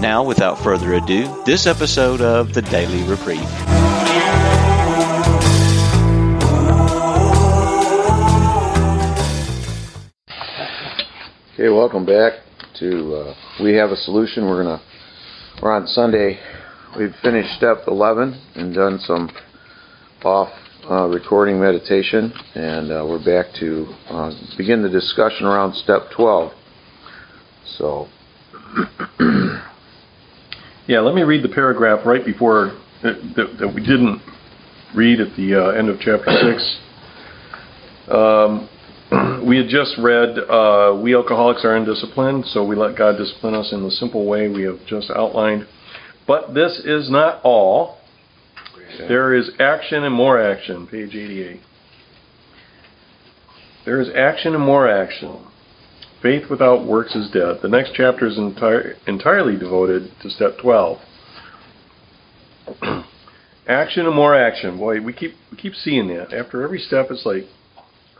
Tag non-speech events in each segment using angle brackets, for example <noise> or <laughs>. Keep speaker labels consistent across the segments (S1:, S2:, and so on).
S1: Now, without further ado, this episode of the Daily Reprieve.
S2: Okay, welcome back to uh, We Have a Solution. We're gonna we're on Sunday. We've finished step 11 and done some off uh, recording meditation, and uh, we're back to uh, begin the discussion around step 12. So. <clears throat>
S3: Yeah, let me read the paragraph right before that, that, that we didn't read at the uh, end of chapter six. Um, <clears throat> we had just read, uh, we alcoholics are undisciplined, so we let God discipline us in the simple way we have just outlined. But this is not all. There is action and more action, page 88. There is action and more action. Faith without works is dead. The next chapter is entire, entirely devoted to step 12. <clears throat> action and more action. Boy, we keep we keep seeing that. After every step, it's like,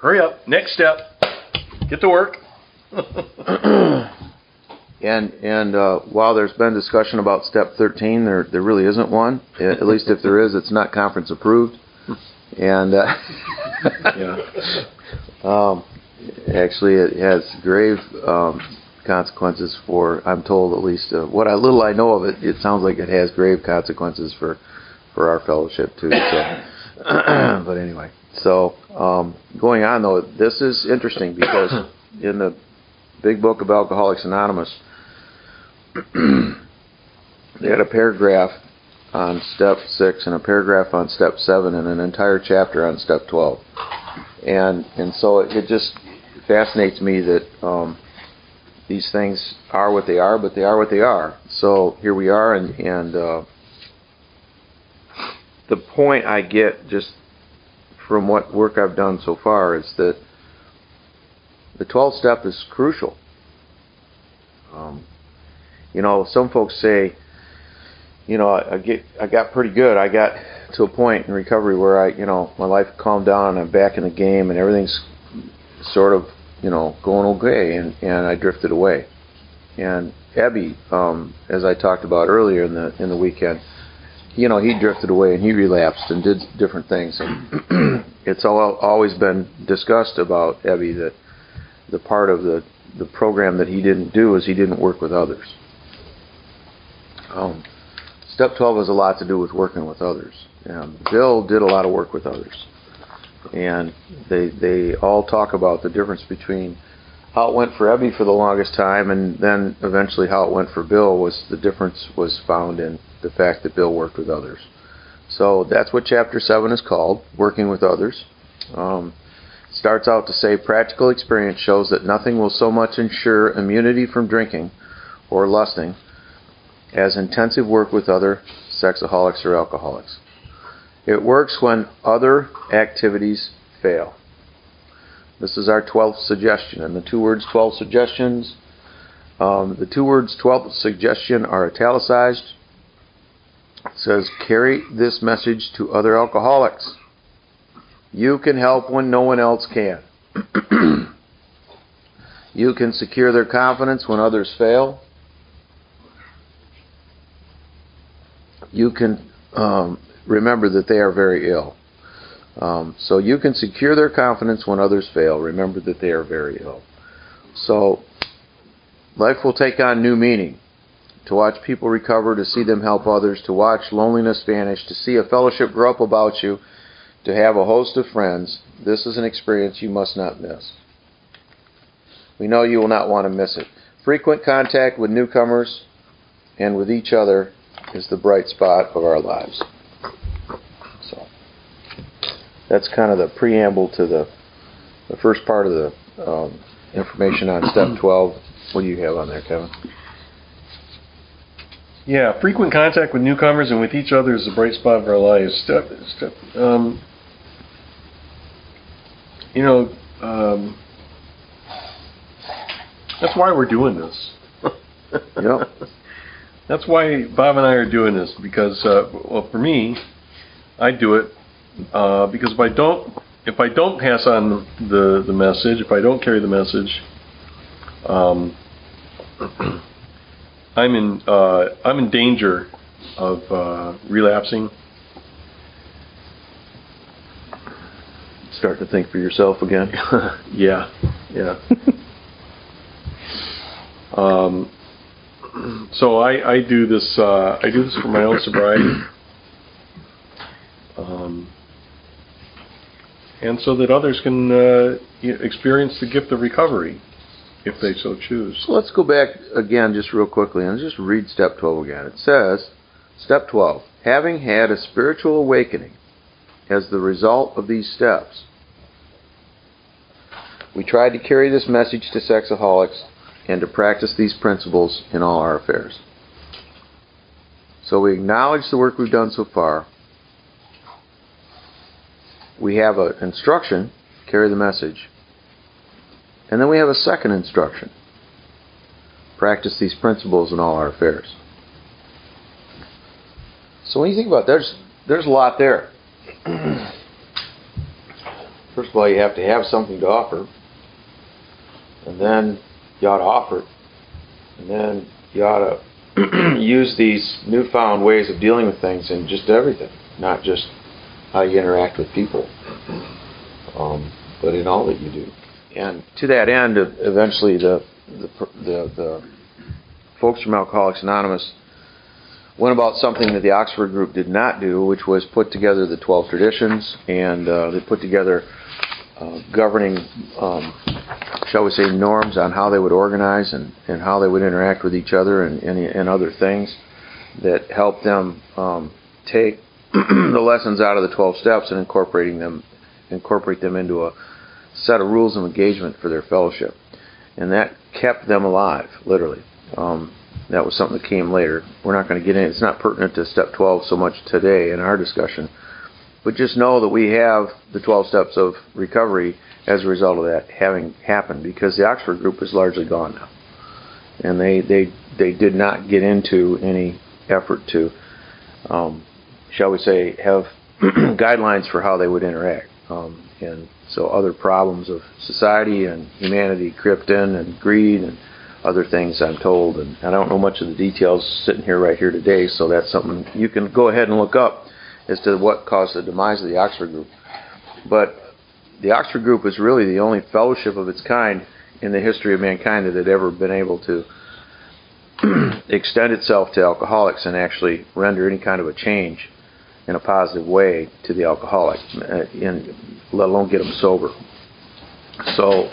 S3: hurry up, next step, get to work. <clears throat>
S2: And and uh, while there's been discussion about step 13, there there really isn't one. At least if there is, it's not conference approved. And uh, <laughs>
S3: yeah.
S2: um, actually, it has grave um, consequences for. I'm told at least uh, what I little I know of it. It sounds like it has grave consequences for for our fellowship too. So, <clears throat> but anyway, so um, going on though, this is interesting because in the big book of Alcoholics Anonymous, <clears throat> they had a paragraph on step six and a paragraph on step seven and an entire chapter on step twelve. And and so it, it just fascinates me that um, these things are what they are, but they are what they are. So here we are, and and uh, the point I get just from what work I've done so far is that the 12th step is crucial. Um, you know, some folks say, you know, I, I get, I got pretty good. I got to a point in recovery where I, you know, my life calmed down and I'm back in the game and everything's sort of, you know, going okay, and and I drifted away. And Ebby, um, as I talked about earlier in the in the weekend, you know, he drifted away and he relapsed and did different things. And <clears throat> it's all, always been discussed about Ebby that the part of the, the program that he didn't do is he didn't work with others. Um, step 12 has a lot to do with working with others. Um, Bill did a lot of work with others. And they, they all talk about the difference between how it went for Ebby for the longest time and then eventually how it went for Bill was the difference was found in the fact that Bill worked with others. So that's what chapter 7 is called, working with others. Um, starts out to say practical experience shows that nothing will so much ensure immunity from drinking or lusting as intensive work with other sexaholics or alcoholics. It works when other activities fail. This is our 12th suggestion. And the two words 12 suggestions, um, the two words 12th suggestion are italicized. It says, carry this message to other alcoholics. You can help when no one else can. <clears throat> you can secure their confidence when others fail. You can um, remember that they are very ill. Um, so you can secure their confidence when others fail. Remember that they are very ill. So life will take on new meaning. To watch people recover, to see them help others, to watch loneliness vanish, to see a fellowship grow up about you, to have a host of friends, this is an experience you must not miss. We know you will not want to miss it. Frequent contact with newcomers and with each other is the bright spot of our lives. That's kind of the preamble to the the first part of the um, information on step <clears throat> 12. What do you have on there, Kevin?
S3: Yeah, frequent contact with newcomers and with each other is the bright spot of our lives. Step, step, um, you know, um, that's why we're doing this. <laughs>
S2: Yep.
S3: That's why Bob and I are doing this because, uh, well, for me, I do it uh, because if I don't, if I don't pass on the the message, if I don't carry the message, um, <clears throat> I'm in uh, I'm in danger of uh, relapsing.
S2: Start to think for yourself again. <laughs>
S3: yeah, yeah. <laughs> um, so I, I do this uh, I do this for my own sobriety, um, and so that others can uh, experience the gift of recovery, if they so choose.
S2: So let's go back again just real quickly and just read step 12 again. It says, step 12, having had a spiritual awakening as the result of these steps, we tried to carry this message to sexaholics and to practice these principles in all our affairs. So we acknowledge the work we've done so far. We have an instruction, carry the message. And then we have a second instruction practice these principles in all our affairs. So when you think about it, there's there's a lot there. <clears throat> First of all, you have to have something to offer, and then you ought to offer it, and then you ought to <clears throat> use these newfound ways of dealing with things in just everything, not just how you interact with people, um, but in all that you do. And to that end, eventually the the, the, the folks from Alcoholics Anonymous went about something that the Oxford group did not do, which was put together the 12 traditions, and uh, they put together uh, governing, um, shall we say, norms on how they would organize and, and how they would interact with each other and, and, and other things that helped them um, take <clears throat> the lessons out of the 12 steps and incorporating them, incorporate them into a set of rules of engagement for their fellowship. And that kept them alive, literally. Um, that was something that came later. We're not going to get in. It's not pertinent to step 12 so much today in our discussion. But just know that we have the 12 steps of recovery as a result of that having happened because the Oxford group is largely gone now. And they, they, they did not get into any effort to, um, shall we say, have <clears throat> guidelines for how they would interact. Um, and so other problems of society and humanity crept in and greed and other things I'm told and I don't know much of the details sitting here right here today so that's something you can go ahead and look up as to what caused the demise of the Oxford group. But the Oxford group is really the only fellowship of its kind in the history of mankind that had ever been able to <clears throat> extend itself to alcoholics and actually render any kind of a change in a positive way to the alcoholic, and let alone get them sober. So,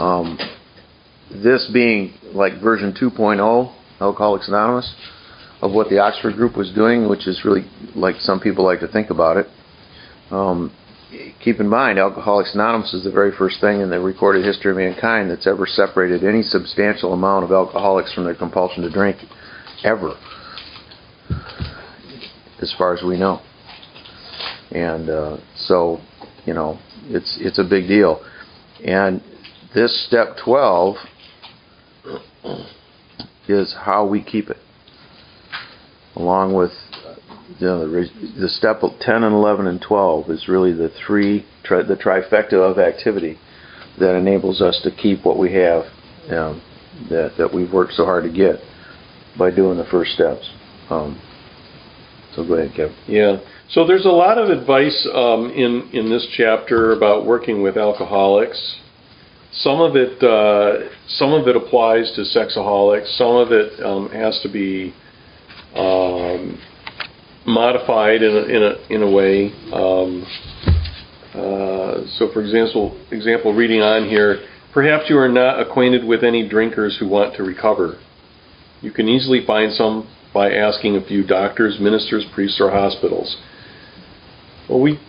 S2: um, this being like version 2.0, Alcoholics Anonymous, of what the Oxford group was doing, which is really like some people like to think about it. Um, keep in mind, Alcoholics Anonymous is the very first thing in the recorded history of mankind that's ever separated any substantial amount of alcoholics from their compulsion to drink, ever, as far as we know. And uh, so, you know, it's it's a big deal. And this step 12 is how we keep it, along with you know, the, the step 10 and 11 and 12 is really the three tri- the trifecta of activity that enables us to keep what we have um, that that we've worked so hard to get by doing the first steps. Um, so go ahead, Kevin.
S3: Yeah. So there's a lot of advice um, in in this chapter about working with alcoholics. Some of it uh, some of it applies to sexaholics. Some of it um, has to be um, modified in a, in a, in a way. Um, uh, so, for example, example, reading on here, perhaps you are not acquainted with any drinkers who want to recover. You can easily find some by asking a few doctors, ministers, priests, or hospitals. Well, we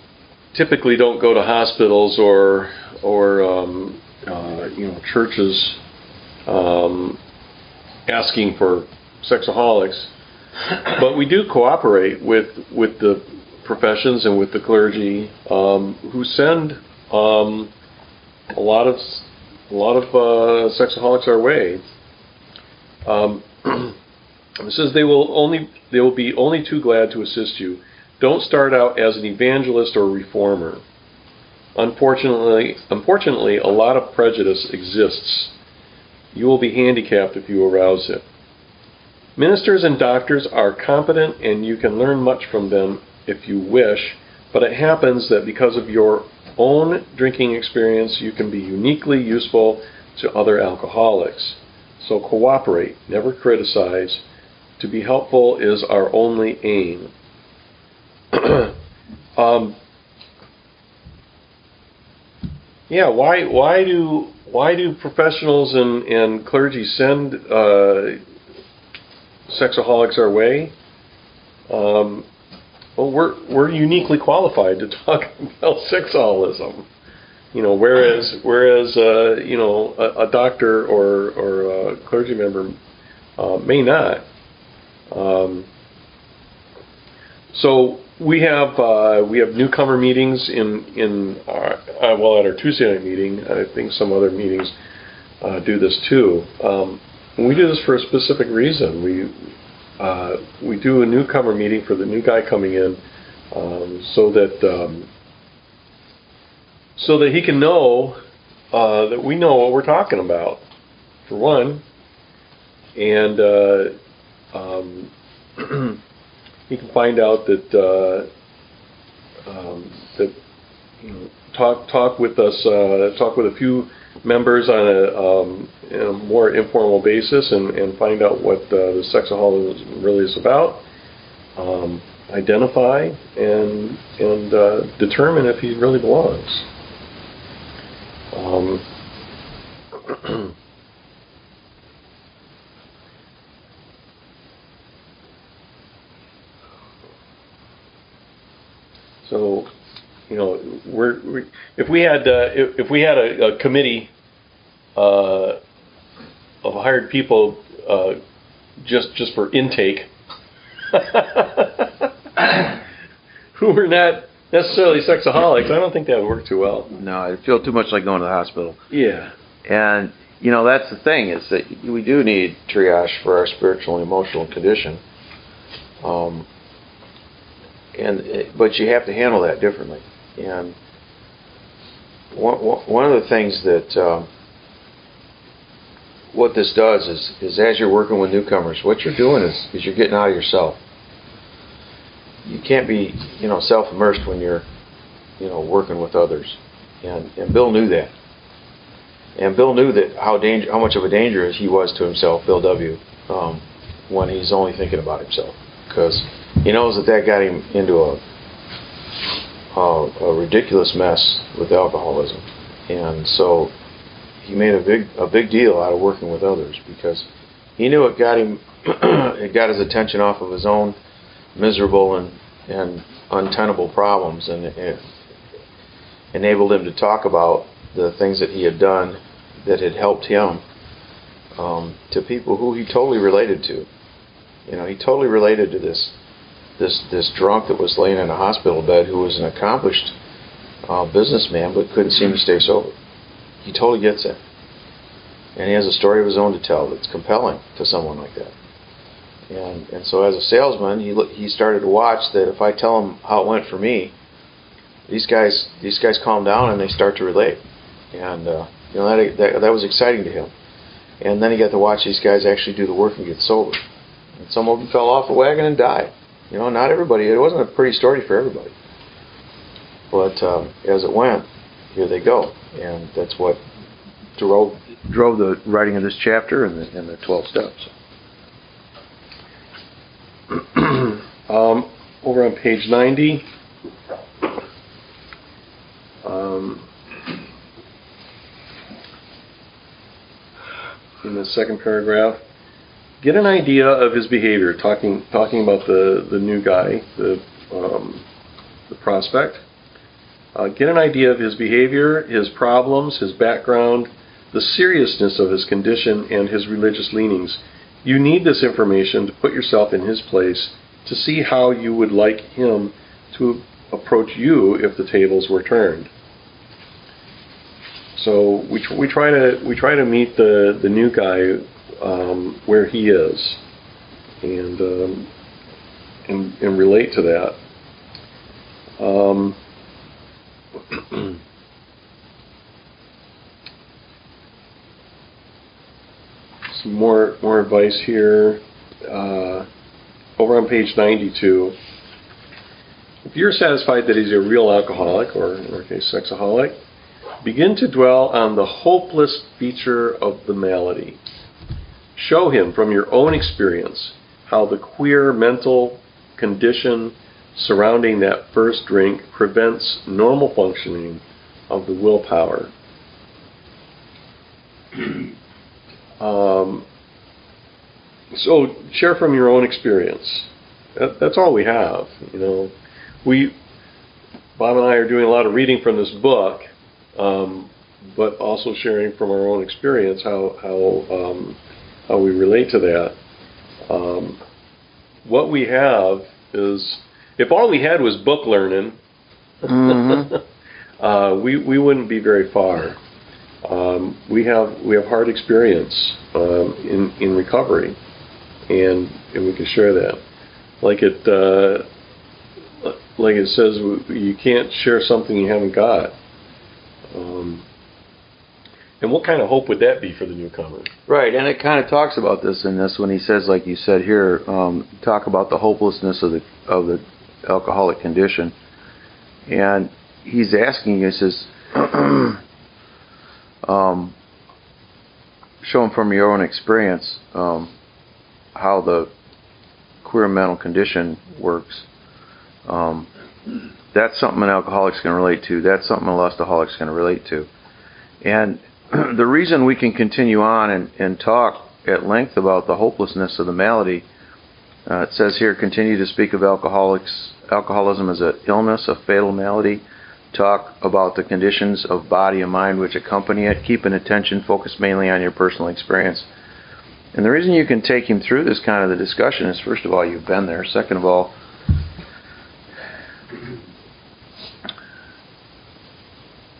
S3: typically don't go to hospitals or or um, uh, you know churches um, asking for sexaholics. but we do cooperate with with the professions and with the clergy um, who send um, a lot of a lot of uh, sexaholics our way. Um, <clears throat> it says they will only they will be only too glad to assist you. Don't start out as an evangelist or reformer. Unfortunately, unfortunately, a lot of prejudice exists. You will be handicapped if you arouse it. Ministers and doctors are competent and you can learn much from them if you wish, but it happens that because of your own drinking experience, you can be uniquely useful to other alcoholics. So cooperate, never criticize. To be helpful is our only aim. <coughs> um, yeah, why why do why do professionals and, and clergy send uh, sexaholics our way? Um, well, we're we're uniquely qualified to <laughs> talk about sexaholism. You know, whereas whereas uh, you know a, a, doctor or or a clergy member uh, may not. Um, so we have uh, we have newcomer meetings in in our, uh, well at our Tuesday night meeting. I think some other meetings uh, do this too. Um, we do this for a specific reason. We uh, we do a newcomer meeting for the new guy coming in, um, so that um, so that he can know uh, that we know what we're talking about, for one, and uh, um, <clears throat> he can find out that uh, um, that you know, talk talk with us, uh, talk with a few members on a, um, a more informal basis, and, and find out what uh, the sexaholic really is about. Um, identify and and uh, determine if he really belongs. Um, <clears throat> So, you know, we're, we, if we had uh, if, if, we had a, a committee uh, of hired people uh, just just for intake, <laughs> who were not necessarily sexaholics, I don't think that would work too well.
S2: No, it feel too much like going to the hospital.
S3: Yeah.
S2: And you know that's the thing is that we do need triage for our spiritual and emotional condition. Um, and but you have to handle that differently. And one one of the things that um, what this does is is as you're working with newcomers, what you're doing is is you're getting out of yourself. You can't be you know self immersed when you're you know working with others, and and Bill knew that. And Bill knew that how danger how much of a danger he was to himself, Bill W. Um, when he's only thinking about himself, because he knows that that got him into a, a, a ridiculous mess with alcoholism, and so he made a big a big deal out of working with others because he knew it got him <clears throat> it got his attention off of his own miserable and and untenable problems and it enabled him to talk about the things that he had done that had helped him um, to people who he totally related to. You know, he totally related to this this this drunk that was laying in a hospital bed who was an accomplished uh, businessman but couldn't seem to stay sober. He totally gets it, and he has a story of his own to tell that's compelling to someone like that. And and so as a salesman, he he started to watch that if I tell him how it went for me, these guys these guys calm down and they start to relate, and uh, you know that, that that was exciting to him. And then he got to watch these guys actually do the work and get sober. And some of them fell off the wagon and died. You know, not everybody. It wasn't a pretty story for everybody. But um, as it went, here they go, and that's what drove drove the writing of this chapter and the, and the twelve steps. <clears throat>
S3: um, over on page ninety. Um, in the second paragraph, get an idea of his behavior. Talking talking about the the new guy, the um, the prospect. Uh, get an idea of his behavior, his problems, his background, the seriousness of his condition, and his religious leanings. You need this information to put yourself in his place to see how you would like him to approach you if the tables were turned. So we, we try to we try to meet the the new guy um, where he is, and um, and and relate to that. Um, <clears throat> some more more advice here. Uh, over on page 92. If you're satisfied that he's a real alcoholic, or in our case, sexaholic, begin to dwell on the hopeless feature of the malady. Show him from your own experience how the queer mental condition surrounding that first drink prevents normal functioning of the willpower. <clears throat> um, so share from your own experience. That, that's all we have. You know, we Bob and I are doing a lot of reading from this book, um, but also sharing from our own experience how how um, how we relate to that. Um, what we have is, if all we had was book learning,
S2: Mm-hmm. <laughs>
S3: uh, we we wouldn't be very far. Um, we have we have hard experience um, in in recovery, and and we can share that. Like it uh, like it says, you can't share something you haven't got. Um, and what kind of hope would that be for the newcomer?
S2: Right, and it kind of talks about this in this when he says, like you said here, um, talk about the hopelessness of the of the alcoholic condition, and he's asking, he says, <clears throat> um, show him from your own experience um, how the queer mental condition works. Um, that's something an alcoholic's going to relate to. That's something a lustaholic's to relate to. And <clears throat> the reason we can continue on and, and talk at length about the hopelessness of the malady, uh, it says here, continue to speak of alcoholics, alcoholism as an illness, a fatal malady, talk about the conditions of body and mind which accompany it, keep an attention focused mainly on your personal experience. And the reason you can take him through this kind of the discussion is, first of all, you've been there. Second of all,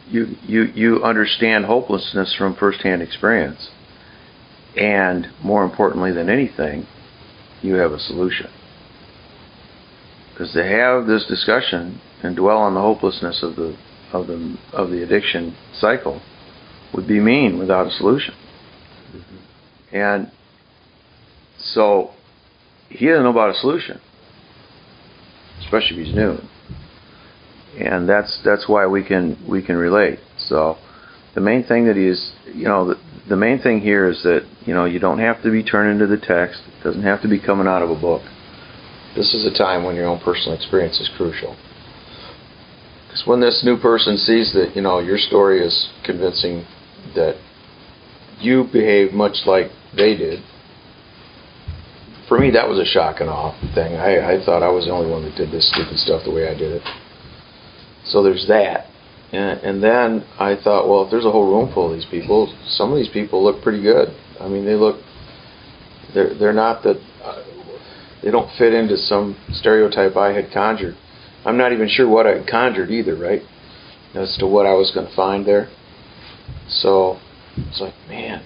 S2: you you you understand hopelessness from firsthand experience, and more importantly than anything, you have a solution. Because to have this discussion and dwell on the hopelessness of the of the of the addiction cycle would be mean without a solution. Mm-hmm. And so he doesn't know about a solution, especially if he's new and that's that's why we can we can relate. So the main thing that is you know the, the main thing here is that you know you don't have to be turned into the text. It doesn't have to be coming out of a book. This is a time when your own personal experience is crucial. Because when this new person sees that you know your story is convincing that you behave much like they did. For me, that was a shock and awe thing. I, I thought I was the only one that did this stupid stuff the way I did it. So there's that. And, and then I thought, well, if there's a whole room full of these people, some of these people look pretty good. I mean, they look, they're, they're not that, uh, they don't fit into some stereotype I had conjured. I'm not even sure what I conjured either, right? As to what I was going to find there. So it's like, man,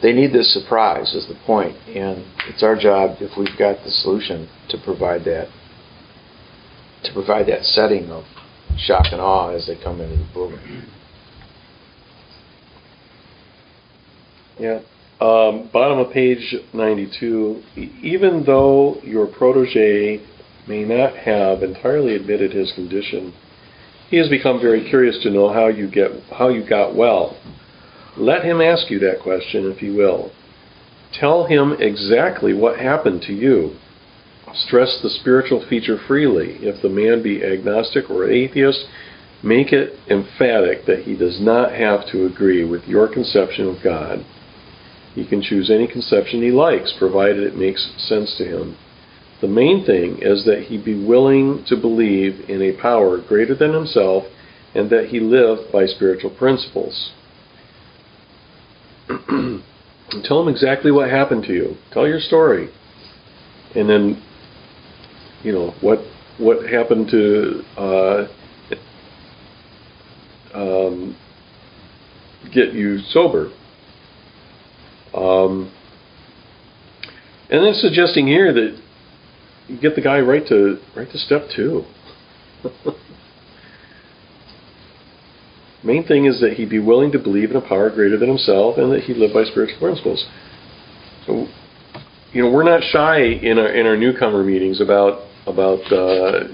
S2: they need this surprise, is the point. And it's our job, if we've got the solution, to provide that to provide that setting of shock and awe as they come into the program.
S3: Yeah. Um, bottom of page 92. E- Even though your protege may not have entirely admitted his condition, he has become very curious to know how you get how you got well. Let him ask you that question if he will. Tell him exactly what happened to you. Stress the spiritual feature freely. If the man be agnostic or atheist, make it emphatic that he does not have to agree with your conception of God. He can choose any conception he likes, provided it makes sense to him. The main thing is that he be willing to believe in a power greater than himself and that he live by spiritual principles. <clears throat> Tell him exactly what happened to you. Tell your story. And then, you know, what what happened to uh, um, get you sober. Um, and then suggesting here that you get the guy right to right to step two. <laughs> Main thing is that he'd be willing to believe in a power greater than himself and that he live by spiritual principles. So, you know, we're not shy in our in our newcomer meetings about about uh,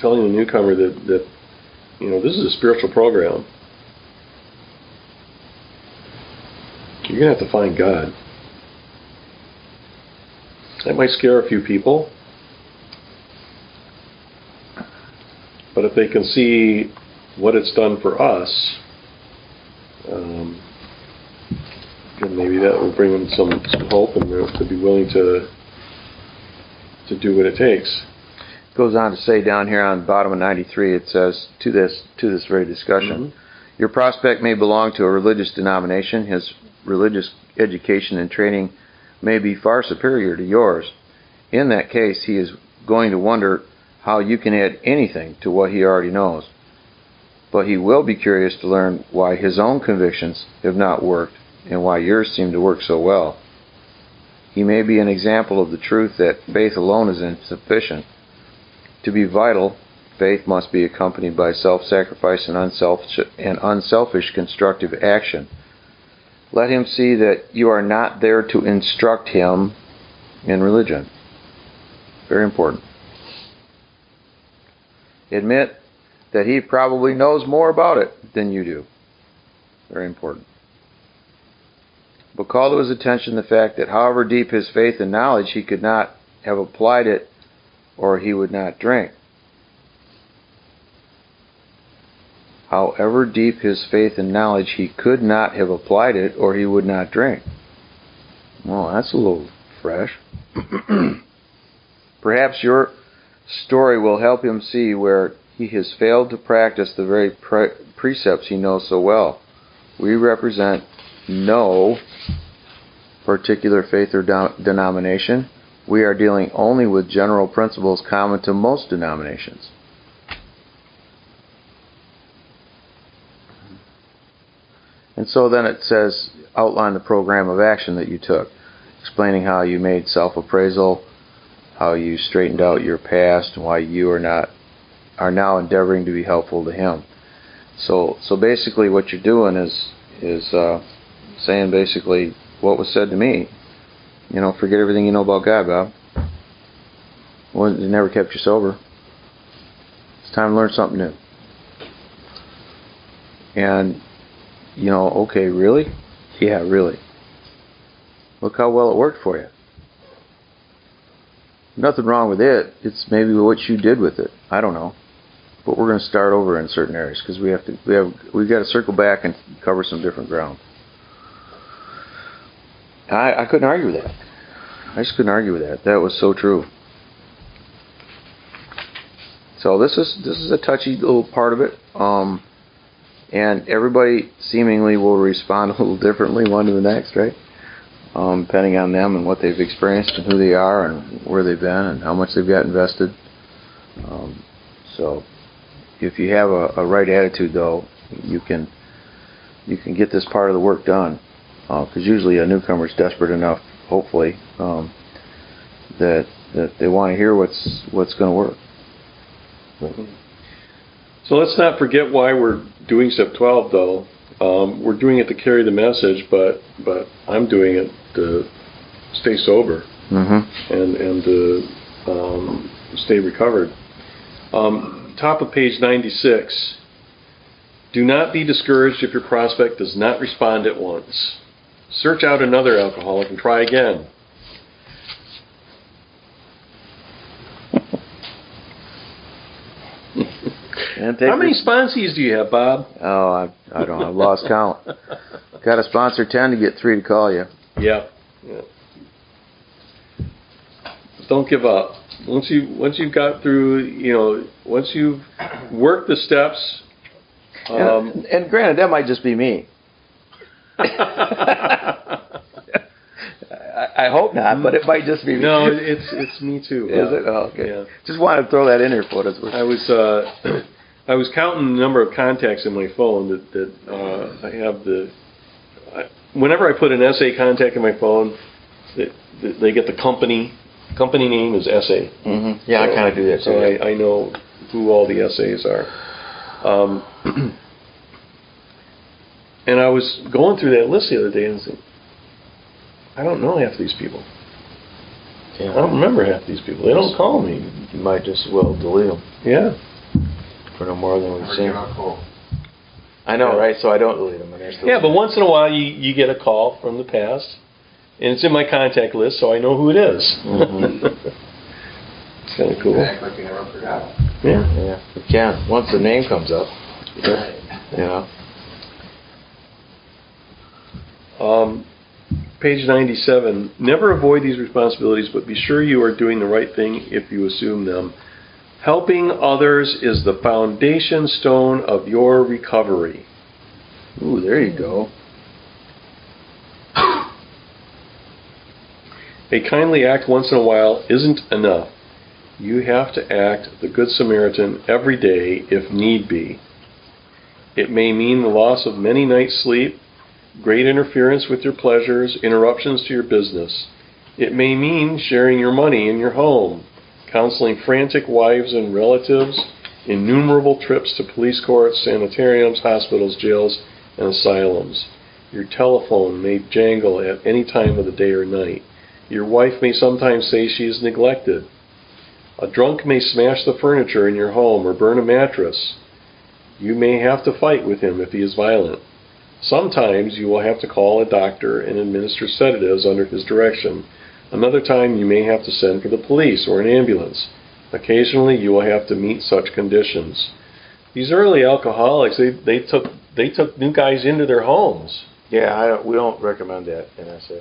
S3: telling the newcomer that that you know this is a spiritual program. You're gonna have to find God. That might scare a few people. But if they can see what it's done for us, um, then maybe that will bring them some, some hope and they'll to be willing to to do what it takes.
S2: Goes on to say down here on the bottom of 93, it says to this to this very discussion, mm-hmm. your prospect may belong to a religious denomination. His religious education and training may be far superior to yours. In that case, he is going to wonder how you can add anything to what he already knows. But he will be curious to learn why his own convictions have not worked and why yours seem to work so well. He may be an example of the truth that faith alone is insufficient. To be vital, faith must be accompanied by self sacrifice and unselfish, and unselfish constructive action. Let him see that you are not there to instruct him in religion. Very important. Admit that he probably knows more about it than you do. Very important. But call to his attention the fact that however deep his faith and knowledge, he could not have applied it or he would not drink. However deep his faith and knowledge, he could not have applied it or he would not drink. Well, that's a little fresh. <clears throat> Perhaps your story will help him see where he has failed to practice the very pre- precepts he knows so well. We represent no particular faith or do- denomination. We are dealing only with general principles common to most denominations. And so then it says, outline the program of action that you took, explaining how you made self appraisal, how you straightened out your past, and why you are not are now endeavoring to be helpful to him. So so basically what you're doing is is uh, saying basically what was said to me. You know, forget everything you know about God, Bob. Well, it never kept you sober. It's time to learn something new. And you know, okay, really? Yeah, really. Look how well it worked for you. Nothing wrong with it. It's maybe what you did with it. I don't know. But we're going to start over in certain areas because we have to. We have. We've got to circle back and cover some different ground. I I couldn't argue with that. I just couldn't argue with that. That was so true. So this is this is a touchy little part of it. Um, and everybody seemingly will respond <laughs> a little differently one to the next, right? Um, depending on them and what they've experienced and who they are and where they've been and how much they've got invested. Um, so, if you have a, a, right attitude, though, you can you can get this part of the work done. Because uh, usually a newcomer is desperate enough, hopefully, um, that that they want to hear what's what's going to work.
S3: So let's not forget why we're doing step 12, though. Um, we're doing it to carry the message, but but I'm doing it to stay sober
S2: mm-hmm.
S3: and and to um, stay recovered. Um, top of page 96. Do not be discouraged if your prospect does not respond at once. Search out another alcoholic and try again. How many sponsees do you have, Bob?
S2: Oh, I, I don't know. I've lost count. Got to sponsor 10 to get 3 to call you.
S3: Yeah. yeah. Don't give up. Once you once you've got through, you know, once you've worked the steps.
S2: Um, and, and granted, that might just be me. <laughs> I hope not, but it might just be me.
S3: No, it's it's me too.
S2: Is it? Oh, okay.
S3: Yeah.
S2: Just wanted to throw that in there for us.
S3: I was uh, <clears throat> I was counting the number of contacts in my phone that that uh, I have the. I, whenever I put an SA contact in my phone, that, they get the company company name is SA.
S2: hmm Yeah, I kind of do that.
S3: So
S2: too.
S3: I, I know who all the SAs are. Um, <clears throat> and I was going through that list the other day and said, I don't know half these people. I don't remember half these people. They don't call me.
S2: You might just as well delete them
S3: Yeah.
S2: for no more than we've seen. I know, right? So I don't delete them. And they're
S3: Yeah, but once in a while you, you get a call from the past, and it's in my contact list, so I know who it is.
S2: Mhm. <laughs>
S3: it's kind of cool.
S4: Act like you never forgot.
S3: Yeah.
S2: Yeah, you can. Once the name comes up,
S4: Right.
S2: you know.
S3: Um, page 97. Never avoid these responsibilities, but be sure you are doing the right thing if you assume them. Helping others is the foundation stone of your recovery.
S2: Ooh, there you go.
S3: A kindly act once in a while isn't enough. You have to act the Good Samaritan every day if need be. It may mean the loss of many nights' sleep, great interference with your pleasures, interruptions to your business. It may mean sharing your money in your home, counseling frantic wives and relatives, innumerable trips to police courts, sanitariums, hospitals, jails, and asylums. Your telephone may jangle at any time of the day or night. Your wife may sometimes say she is neglected. A drunk may smash the furniture in your home or burn a mattress. You may have to fight with him if he is violent. Sometimes you will have to call a doctor and administer sedatives under his direction. Another time you may have to send for the police or an ambulance. Occasionally you will have to meet such conditions. These early alcoholics, they, they took they took new guys into their homes.
S2: Yeah, I don't, we don't recommend that in SA.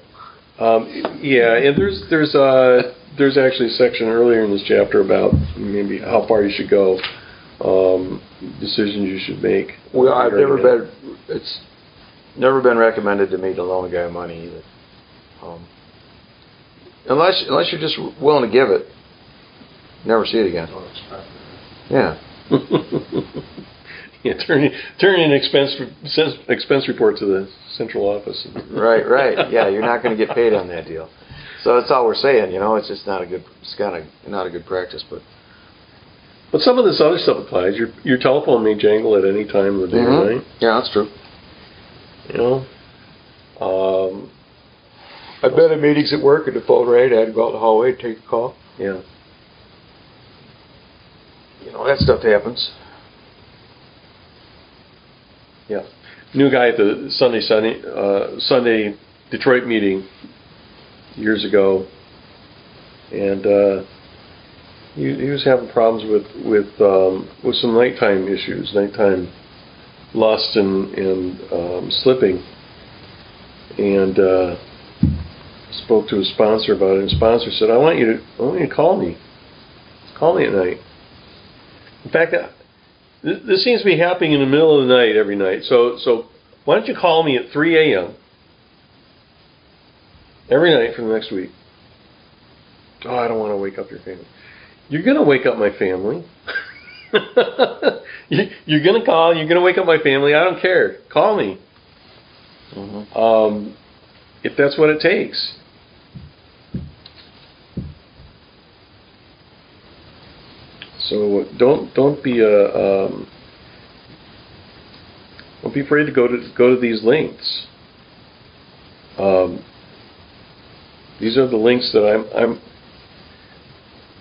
S3: Um, yeah, and there's there's uh there's actually a section earlier in this chapter about maybe how far you should go, um, decisions you should make.
S2: Well, I've never been. It's never been recommended to me to loan a guy money either. Um, unless unless you're just willing to give it, never see it again.
S4: Don't expect it.
S2: Yeah. <laughs>
S3: yeah, turn turn in expense expense report to the central office.
S2: Right. Right. Yeah. You're not going to get <laughs> paid on that deal. So that's all we're saying. You know, it's just not a good. It's kind of not a good practice, but.
S3: But some of this other stuff applies. Your your telephone may jangle at any time of the day or
S2: Mhm.
S3: night.
S2: Yeah, that's true.
S3: You know. Um,
S2: I've been in meetings at work and the phone rang. I had to go out in the hallway and take a call.
S3: yeah.
S2: You know, that stuff happens.
S3: Yeah. New guy at the Sunday Sunday uh, Sunday Detroit meeting years ago, and uh, he, he was having problems with with um, with some nighttime issues, nighttime lust and and um, slipping, and uh, spoke to his sponsor about it. And sponsor said, "I want you to I want you to call me, call me at night." In fact, uh, This seems to be happening in the middle of the night every night. So, so why don't you call me at 3 a.m. every night for the next week? Oh, I don't want to wake up your family. You're going to wake up my family. <laughs> <laughs> You- you're going to call. You're going to wake up my family. I don't care. Call me
S2: hmm
S3: um, if that's what it takes. So don't don't be a um, don't be afraid to go to go to these links. Um, these are the links that I'm I'm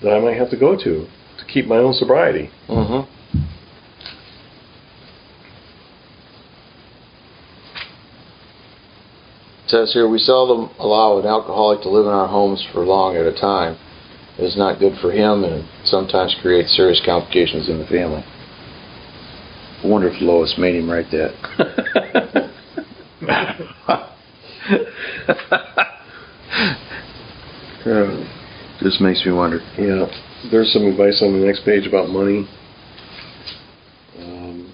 S3: that I might have to go to keep my own sobriety.
S2: hmm says here, we seldom allow an alcoholic to live in our homes for long at a time. It is not good for him and sometimes creates serious complications in the family. I wonder if Lois made him write that. <laughs> Uh, Just makes me wonder.
S3: Yeah, there's some advice on the next page about money. Um,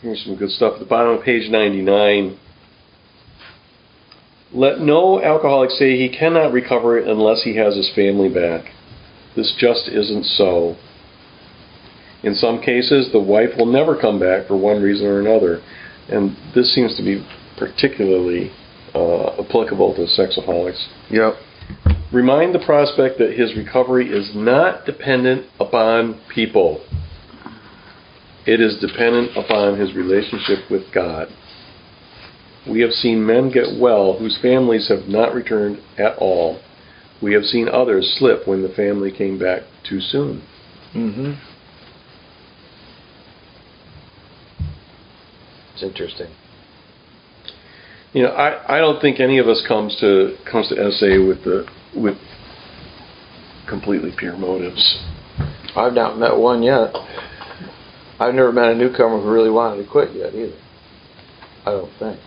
S3: Here's some good stuff at the bottom of page 99. Let no alcoholic say he cannot recover it unless he has his family back. This just isn't so. In some cases, the wife will never come back for one reason or another, and this seems to be particularly uh, applicable to sexaholics.
S5: Yep.
S3: Remind the prospect that his recovery is not dependent upon people. It is dependent upon his relationship with God. We have seen men get well whose families have not returned at all. We have seen others slip when the family came back too soon.
S2: Mm-hmm. It's interesting.
S3: You know, I, I don't think any of us comes to comes to SA with the with completely pure motives.
S2: I've not met one yet. I've never met a newcomer who really wanted to quit yet either. I don't think.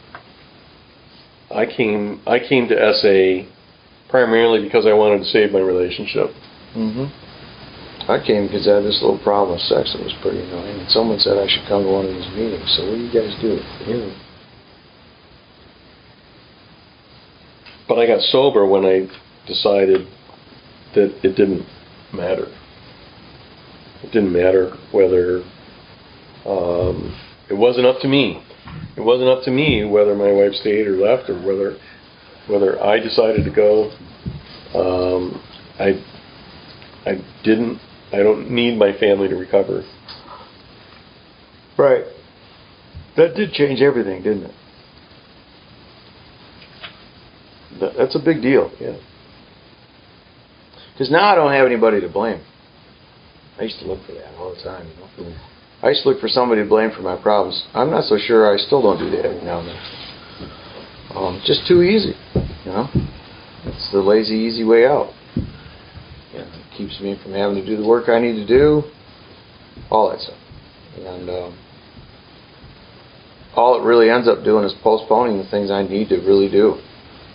S3: I came I came to SA primarily because I wanted to save my relationship.
S2: Mm-hmm. I came because I had this little problem with sex that was pretty annoying, and someone said I should come to one of these meetings. So what do you guys do? You.
S3: But I got sober when I decided that it didn't matter. It didn't matter whether um, it wasn't up to me. It wasn't up to me whether my wife stayed or left, or whether whether I decided to go. Um, I I didn't. I don't need my family to recover.
S2: Right. That did change everything, didn't it? That, that's a big deal.
S3: Yeah.
S2: Because now I don't have anybody to blame. I used to look for that all the time. You know? I used to look for somebody to blame for my problems. I'm not so sure I still don't do that every now and then. Um, just too easy, you know. It's the lazy, easy way out. Know, it keeps me from having to do the work I need to do, all that stuff. And um, all it really ends up doing is postponing the things I need to really do.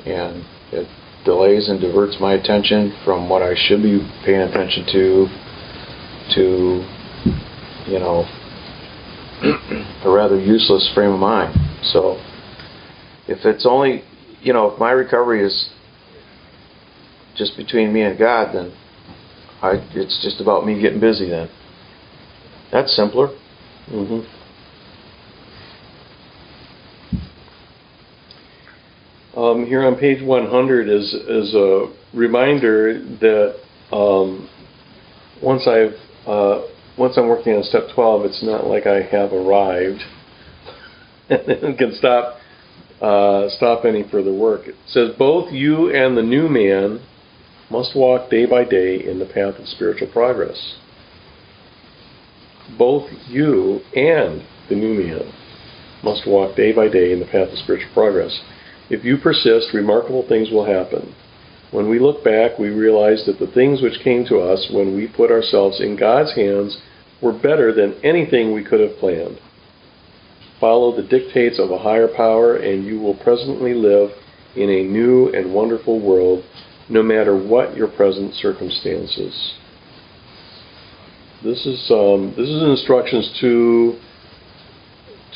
S2: And it delays and diverts my attention from what I should be paying attention to to, you know, a rather useless frame of mind. So if it's only, you know, if my recovery is just between me and God, then I, it's just about me getting busy then. That's simpler.
S3: hmm Um, here on page 100 is is a reminder that um, once I've uh, once I'm working on step 12, it's not like I have arrived <laughs> and can stop uh, stop any further work. It says both you and the new man must walk day by day in the path of spiritual progress. Both you and the new man must walk day by day in the path of spiritual progress. If you persist, remarkable things will happen. When we look back, we realize that the things which came to us when we put ourselves in God's hands were better than anything we could have planned. Follow the dictates of a higher power, and you will presently live in a new and wonderful world, no matter what your present circumstances. This is um, this is instructions to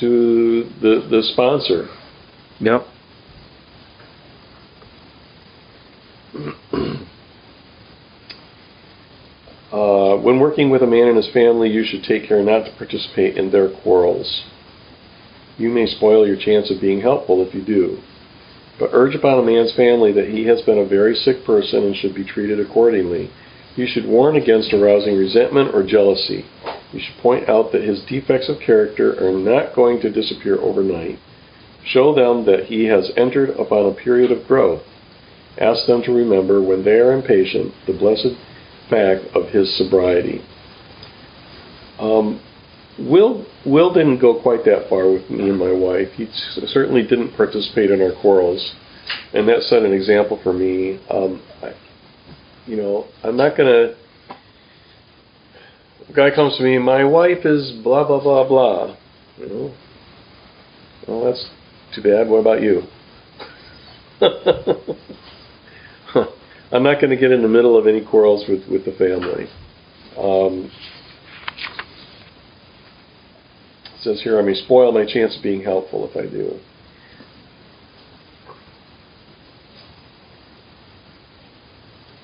S3: to the the sponsor.
S5: Yep.
S3: Uh, when working with a man and his family, you should take care not to participate in their quarrels. You may spoil your chance of being helpful if you do. But urge upon a man's family that he has been a very sick person and should be treated accordingly. You should warn against arousing resentment or jealousy. You should point out that his defects of character are not going to disappear overnight. Show them that he has entered upon a period of growth. Ask them to remember, when they are impatient, the blessed fact of his sobriety. Um, Will Will didn't go quite that far with me and my wife. He certainly didn't participate in our quarrels, and that set an example for me. Um, I, you know, I'm not gonna. A guy comes to me, my wife is blah blah blah blah. You know, well that's too bad. What about you? <laughs> I'm not going to get in the middle of any quarrels with, with the family. Um, says here, I may spoil my chance of being helpful if I do.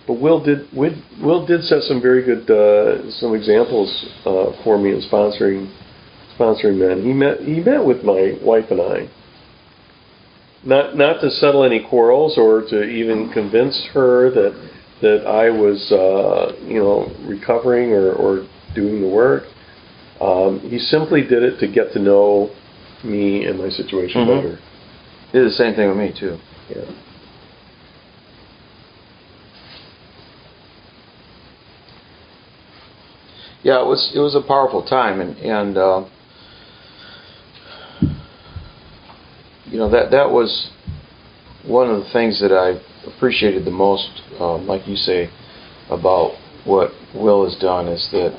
S3: But Will did Will, did set some very good uh, some examples uh, for me in sponsoring sponsoring men. He met he met with my wife and I. Not not to settle any quarrels or to even convince her that that I was uh, you know recovering or, or doing the work. Um, he simply did it to get to know me and my situation
S2: Mhm.
S3: better.
S2: He did the same thing with me too.
S3: Yeah.
S2: Yeah, it was it was a powerful time, and and uh, you know that that was one of the things that I appreciated the most, um, like you say, about what Will has done is that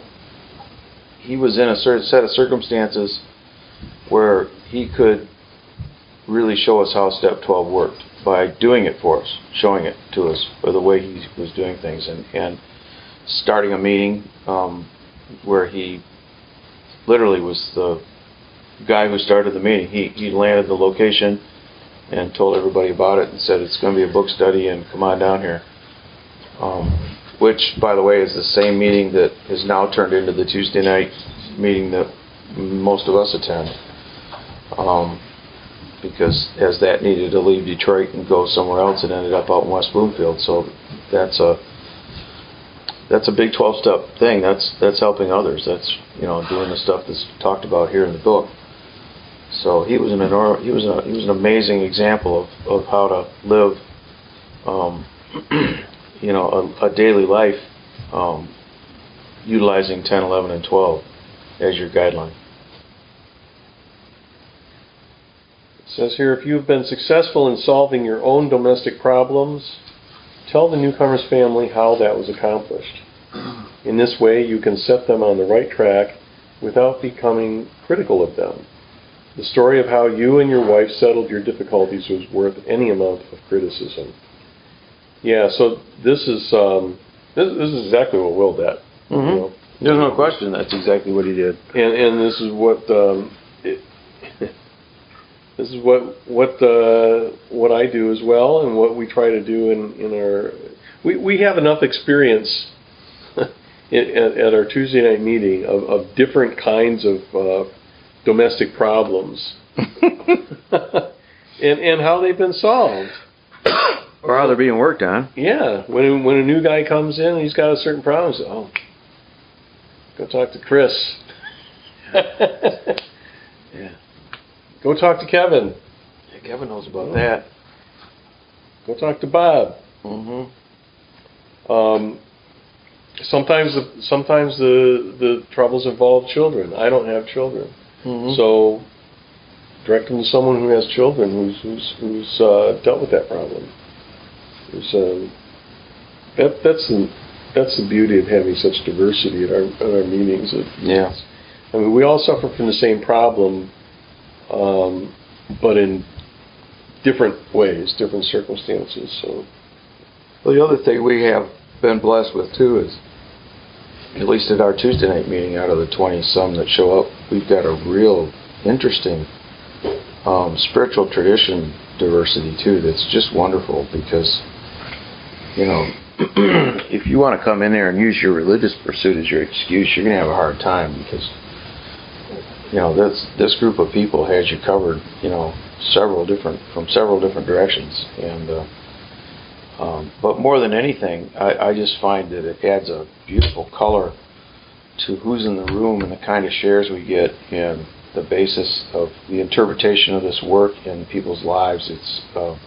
S2: he was in a certain set of circumstances where he could really show us how Step 12 worked by doing it for us, showing it to us, or the way he was doing things, and and starting a meeting. Um, where he literally was the guy who started the meeting. He he landed the location and told everybody about it and said it's going to be a book study and come on down here. Um, which, by the way, is the same meeting that is now turned into the Tuesday night meeting that most of us attend. Um, because as that needed to leave Detroit and go somewhere else, it ended up out in West Bloomfield. So that's a that's a big 12 step thing. That's that's helping others. That's you know doing the stuff that's talked about here in the book. So he was an he was a he was an amazing example of, of how to live, um, <clears throat> you know, a, a daily life, um, utilizing 10, 11, and 12 as your guideline.
S3: It says here, if you have been successful in solving your own domestic problems, tell the newcomer's family how that was accomplished. In this way, you can set them on the right track without becoming critical of them. The story of how you and your wife settled your difficulties was worth any amount of criticism. Yeah, so this is um, this, this is exactly what Will did. you
S2: Mhm.
S3: know.
S6: There's no question that's exactly what he did.
S3: And and this is what um, it, <laughs> this is what what uh, what I do as well, and what we try to do in in our we we have enough experience <laughs> at, at at our Tuesday night meeting of, of different kinds of uh, domestic problems <laughs> and and how they've been solved.
S6: Or how they're being worked on.
S3: Yeah, when when a new guy comes in and he's got a certain problem, say, oh, go talk to Chris. <laughs>
S6: Yeah.
S3: Go talk to Kevin.
S2: Yeah, Kevin knows about that.
S3: Go talk to Bob.
S2: Mm-hmm.
S3: Um, sometimes the sometimes the the troubles involve children. I don't have children,
S2: Mm-hmm.
S3: so direct them to someone who has children who's who's who's uh, dealt with that problem. There's um, that that's the that's the beauty of having such diversity at our at our meetings. It-
S2: yeah.
S3: I mean, we all suffer from the same problem, um, but in different ways, different circumstances. So,
S2: Well, the other thing we have been blessed with too is, at least at our Tuesday night meeting, out of the 20 some that show up, we've got a real interesting um, spiritual tradition diversity too. That's just wonderful because, you know, <clears throat> if you want to come in there and use your religious pursuit as your excuse, you're going to have a hard time because, you know, this this group of people has you covered, you know, several different from several different directions and. Uh, um, but more than anything, I, I just find that it adds a beautiful color to who's in the room and the kind of shares we get and the basis of the interpretation of this work in people's lives. It's uh,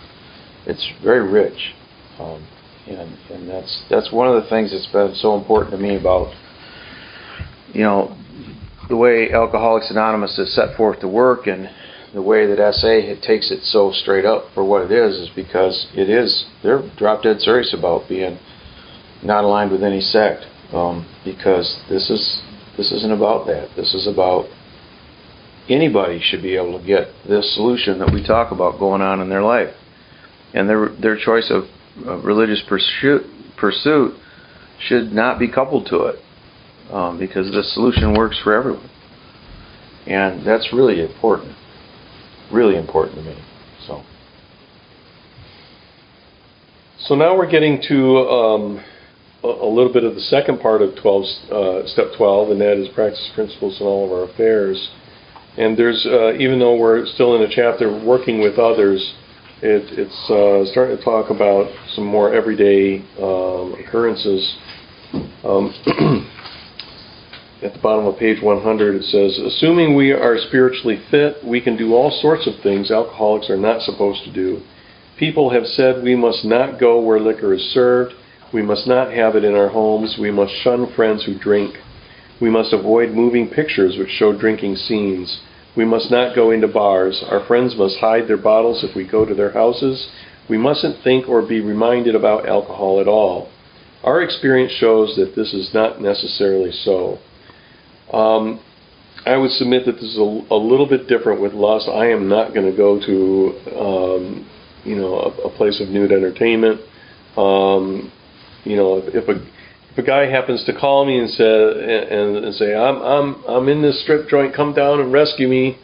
S2: it's very rich, um, and and that's that's one of the things that's been so important to me about you know the way Alcoholics Anonymous has set forth the work and the way that SA it takes it so straight up for what it is is because it is they're drop dead serious about being not aligned with any sect um, because this is this isn't about that. This is about anybody should be able to get this solution that we talk about going on in their life. And their their choice of, religious pursuit pursuit should not be coupled to it um, because the solution works for everyone. And that's really important. Really important to me. So.
S3: So now we're getting to um, a, little bit of the second part of 12, uh, step 12, and that is practice principles in all of our affairs. And there's, uh, even though we're still in a chapter working with others, it, it's uh, starting to talk about some more everyday um, occurrences. Um, <clears throat> at the bottom of page 100, it says, Assuming we are spiritually fit, we can do all sorts of things alcoholics are not supposed to do. People have said we must not go where liquor is served. We must not have it in our homes. We must shun friends who drink. We must avoid moving pictures which show drinking scenes. We must not go into bars. Our friends must hide their bottles if we go to their houses. We mustn't think or be reminded about alcohol at all. Our experience shows that this is not necessarily so. Um, I would submit that this is a, a, little bit different with lust. I am not going to go to, um, you know, a, a, place of nude entertainment. Um, you know, if, if, a if a guy happens to call me and say and, and say I'm I'm I'm in this strip joint, come down and rescue me.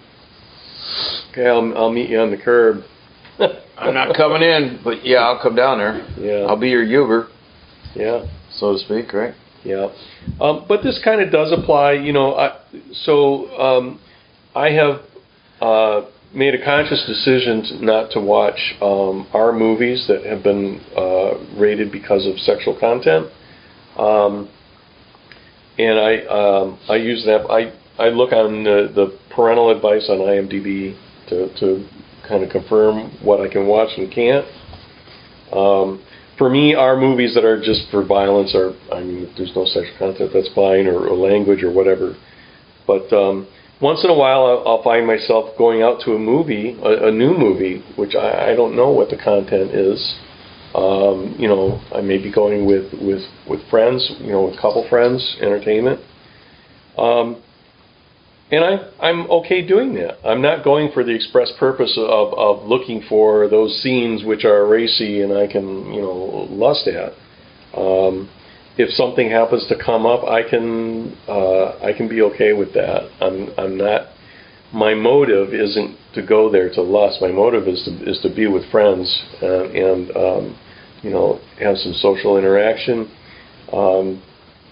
S3: Okay, I'll I'll meet you on the curb. <laughs>
S2: I'm not coming in, but yeah, I'll come down there.
S3: Yeah,
S2: I'll be your Uber.
S3: Yeah,
S2: so to speak, right?
S3: Yeah, um, but this kind of does apply. You know, I, so um, I have uh, made a conscious decision to not to watch um, R movies that have been uh, rated because of sexual content. Um, and I um, I use that I I look on the, the parental advice on IMDb to to kind of confirm what I can watch and can't. Um, for me, R movies that are just for violence are, I mean, if there's no sexual content, that's fine, or, or language or whatever. But um, once in a while, I'll, I'll find myself going out to a movie, a, a new movie, which I, I don't know what the content is. Um, you know, I may be going with, with, with friends, you know, with couple friends, entertainment. Um, and I, I'm okay doing that. I'm not going for the express purpose of, of looking for those scenes which are racy and I can, you know, lust at. Um, if something happens to come up, I can uh, I can be okay with that. I'm I'm not. My motive isn't to go there to lust. My motive is to is to be with friends uh, and um, you know have some social interaction. Um,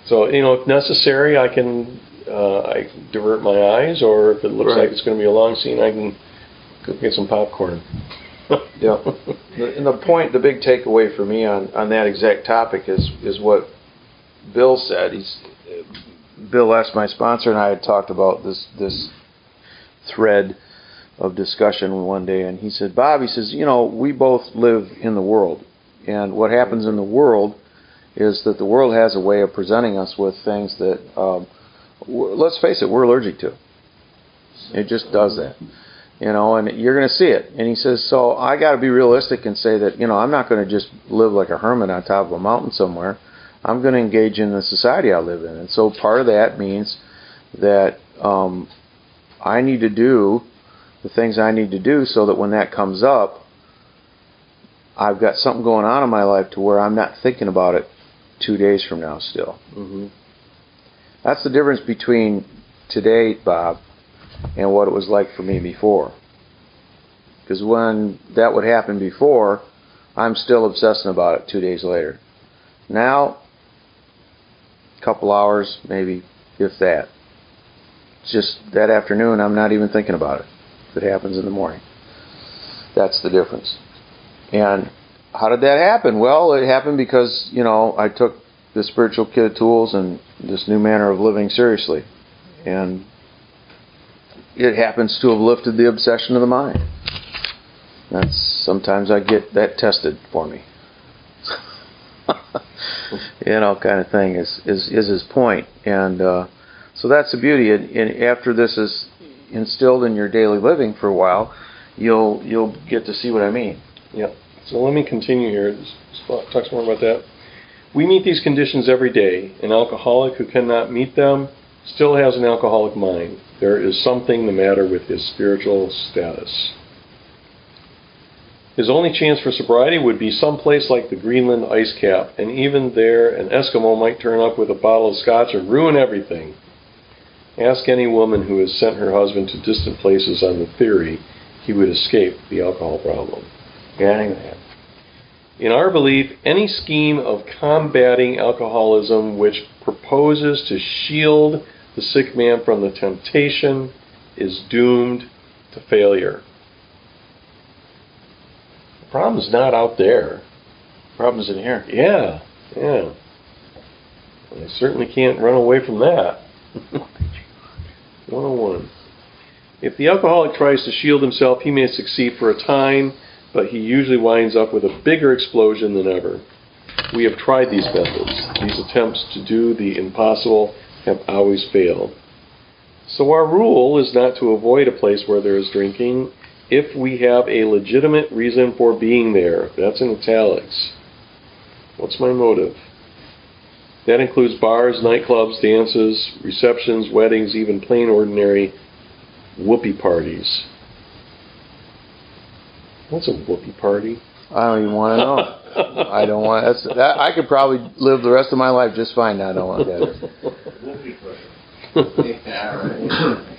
S3: so you know, if necessary, I can uh, I divert my eyes, or if it looks
S2: Right.
S3: like it's going to be a long scene, I can go get some popcorn. <laughs>
S2: Yeah. And the point, the big takeaway for me on, on that exact topic is, is what Bill said. He's, Bill asked my sponsor and I had talked about this, this thread of discussion one day and he said, Bob, he says, you know, we both live in the world and what happens in the world is that the world has a way of presenting us with things that, um, let's face it, we're allergic to. It It just does that you know, and you're going to see it. And he says, so I got to be realistic and say that, you know, I'm not going to just live like a hermit on top of a mountain somewhere. I'm going to engage in the society I live in. And so part of that means that um, I need to do the things I need to do so that when that comes up, I've got something going on in my life to where I'm not thinking about it two days from now still.
S3: hmm
S2: That's the difference between today, Bob, and what it was like for me before. Because when that would happen before, I'm still obsessing about it two days later. Now, a couple hours, maybe, if that. Just that afternoon, I'm not even thinking about it. If it happens in the morning, that's the difference. And how did that happen? Well, it happened because, you know, I took the spiritual kit of tools and this new manner of living seriously. And it happens to have lifted the obsession of the mind. That's sometimes I get that tested for me. <laughs> you know, kind of thing is is is his point, and uh, so that's the beauty. And, and after this is instilled in your daily living for a while, you'll you'll get to see what I mean.
S3: Yeah. So let me continue here. This talks more about that. We meet these conditions every day. An alcoholic who cannot meet them still has an alcoholic mind. There is something the matter with his spiritual status. His only chance for sobriety would be someplace like the Greenland ice cap, and even there, an Eskimo might turn up with a bottle of scotch and ruin everything. Ask any woman who has sent her husband to distant places on the theory he would escape the alcohol problem.
S2: Yeah, anyway.
S3: In our belief, any scheme of combating alcoholism which proposes to shield the sick man from the temptation is doomed to failure. The problem's not out there.
S2: The Problems in here.
S3: Yeah, yeah. I certainly can't run away from that. <laughs> 101. If the alcoholic tries to shield himself, he may succeed for a time, but he usually winds up with a bigger explosion than ever. We have tried these methods. These attempts to do the impossible have always failed. So our rule is not to avoid a place where there is drinking if we have a legitimate reason for being there. That's in italics. What's my motive? That includes bars, nightclubs, dances, receptions, weddings, even plain ordinary whoopee parties. What's a whoopee party?
S2: I don't even want to know. <laughs> I don't want. That's, that, I could probably live the rest of my life just fine. Now I don't want that.
S4: Yeah, right.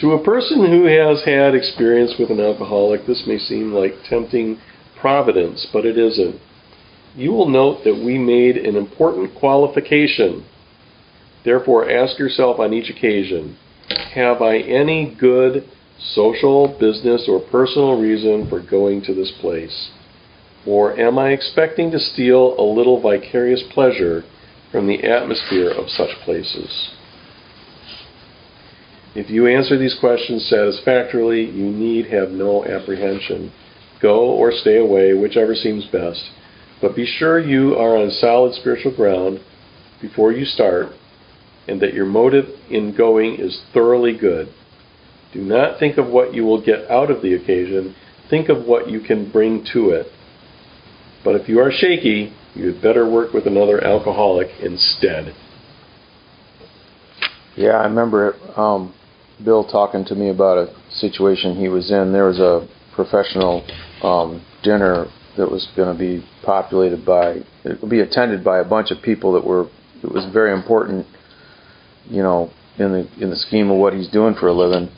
S3: To a person who has had experience with an alcoholic, this may seem like tempting providence, but it isn't. You will note that we made an important qualification. Therefore, ask yourself on each occasion Have I any good social, business, or personal reason for going to this place? Or am I expecting to steal a little vicarious pleasure from the atmosphere of such places? If you answer these questions satisfactorily, you need have no apprehension. Go or stay away, whichever seems best. But be sure you are on solid spiritual ground before you start, and that your motive in going is thoroughly good. Do not think of what you will get out of the occasion, think of what you can bring to it. But if you are shaky, you had better work with another alcoholic instead.
S2: Yeah, I remember um, Bill talking to me about a situation he was in. There was a professional um, dinner that was going to be populated by, it would be attended by a bunch of people that were, it was very important, you know, in the in the scheme of what he's doing for a living,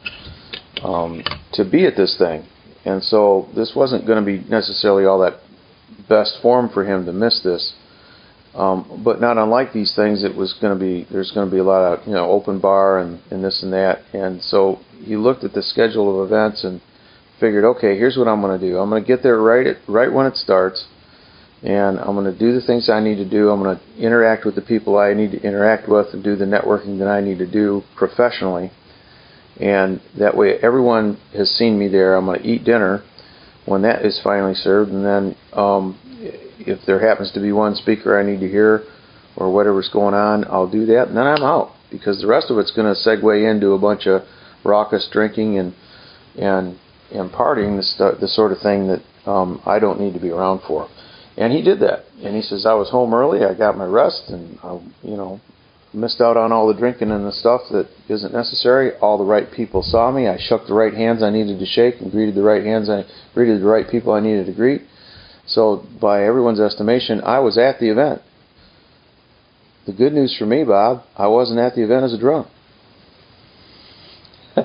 S2: um, to be at this thing. And so this wasn't going to be necessarily all that best form for him to miss this. Um, but not unlike these things, it was going to be there's going to be a lot of you know open bar and, and this and that. And so he looked at the schedule of events and figured, okay, here's what I'm going to do. I'm going to get there right at right when it starts, and I'm going to do the things I need to do. I'm going to interact with the people I need to interact with and do the networking that I need to do professionally. And that way, everyone has seen me there. I'm going to eat dinner when that is finally served, and then um, if there happens to be one speaker I need to hear or whatever's going on, I'll do that, and then I'm out because the rest of it's going to segue into a bunch of raucous drinking and and and partying, the, the sort of thing that um, I don't need to be around for. And he did that, and he says I was home early, I got my rest, and I, you know missed out on all the drinking and the stuff that isn't necessary. All the right people saw me. I shook the right hands I needed to shake and greeted the right hands I greeted the right people I needed to greet. So, by everyone's estimation, I was at the event. The good news for me, Bob, I wasn't at the event as a drunk. <laughs>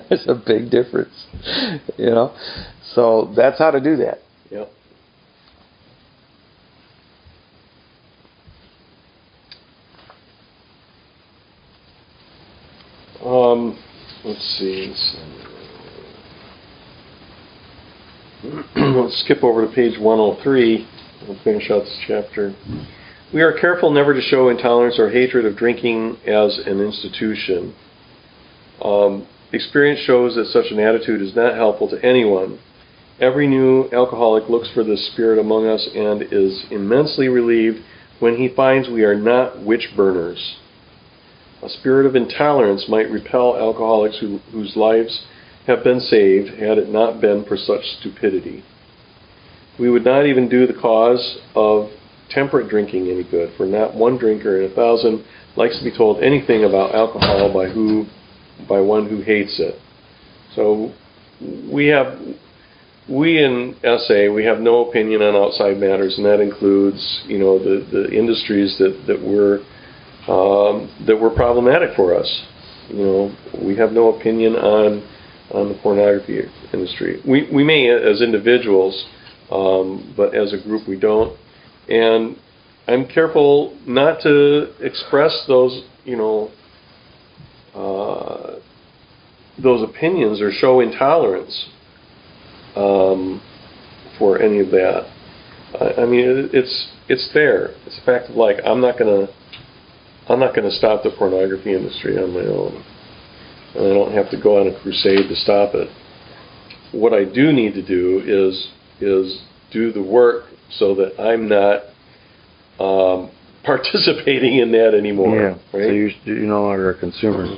S2: It's a big difference, <laughs> you know. So that's how to do that.
S3: Yep. Um, let's see. <clears throat> Let's skip over to page 103. We'll finish out this chapter. We are careful never to show intolerance or hatred of drinking as an institution. Um, experience shows that such an attitude is not helpful to anyone. Every new alcoholic looks for this spirit among us and is immensely relieved when he finds we are not witch burners. A spirit of intolerance might repel alcoholics who, whose lives have been saved had it not been for such stupidity. We would not even do the cause of temperate drinking any good, for not one drinker in a thousand likes to be told anything about alcohol by who by one who hates it. So we have we in SA we have no opinion on outside matters, and that includes you know the the industries that that were um, that were problematic for us. You know, we have no opinion on on the pornography industry. We we may as individuals, um, but as a group we don't. And I'm careful not to express those, you know, uh, those opinions or show intolerance um, for any of that. I, I mean, it, it's it's there. It's a fact of like I'm not gonna I'm not gonna stop the pornography industry on my own, and I don't have to go on a crusade to stop it. What I do need to do is is do the work so that I'm not um, <laughs> participating in that anymore.
S2: Yeah.
S3: Right?
S2: So you're, you're no longer a consumer.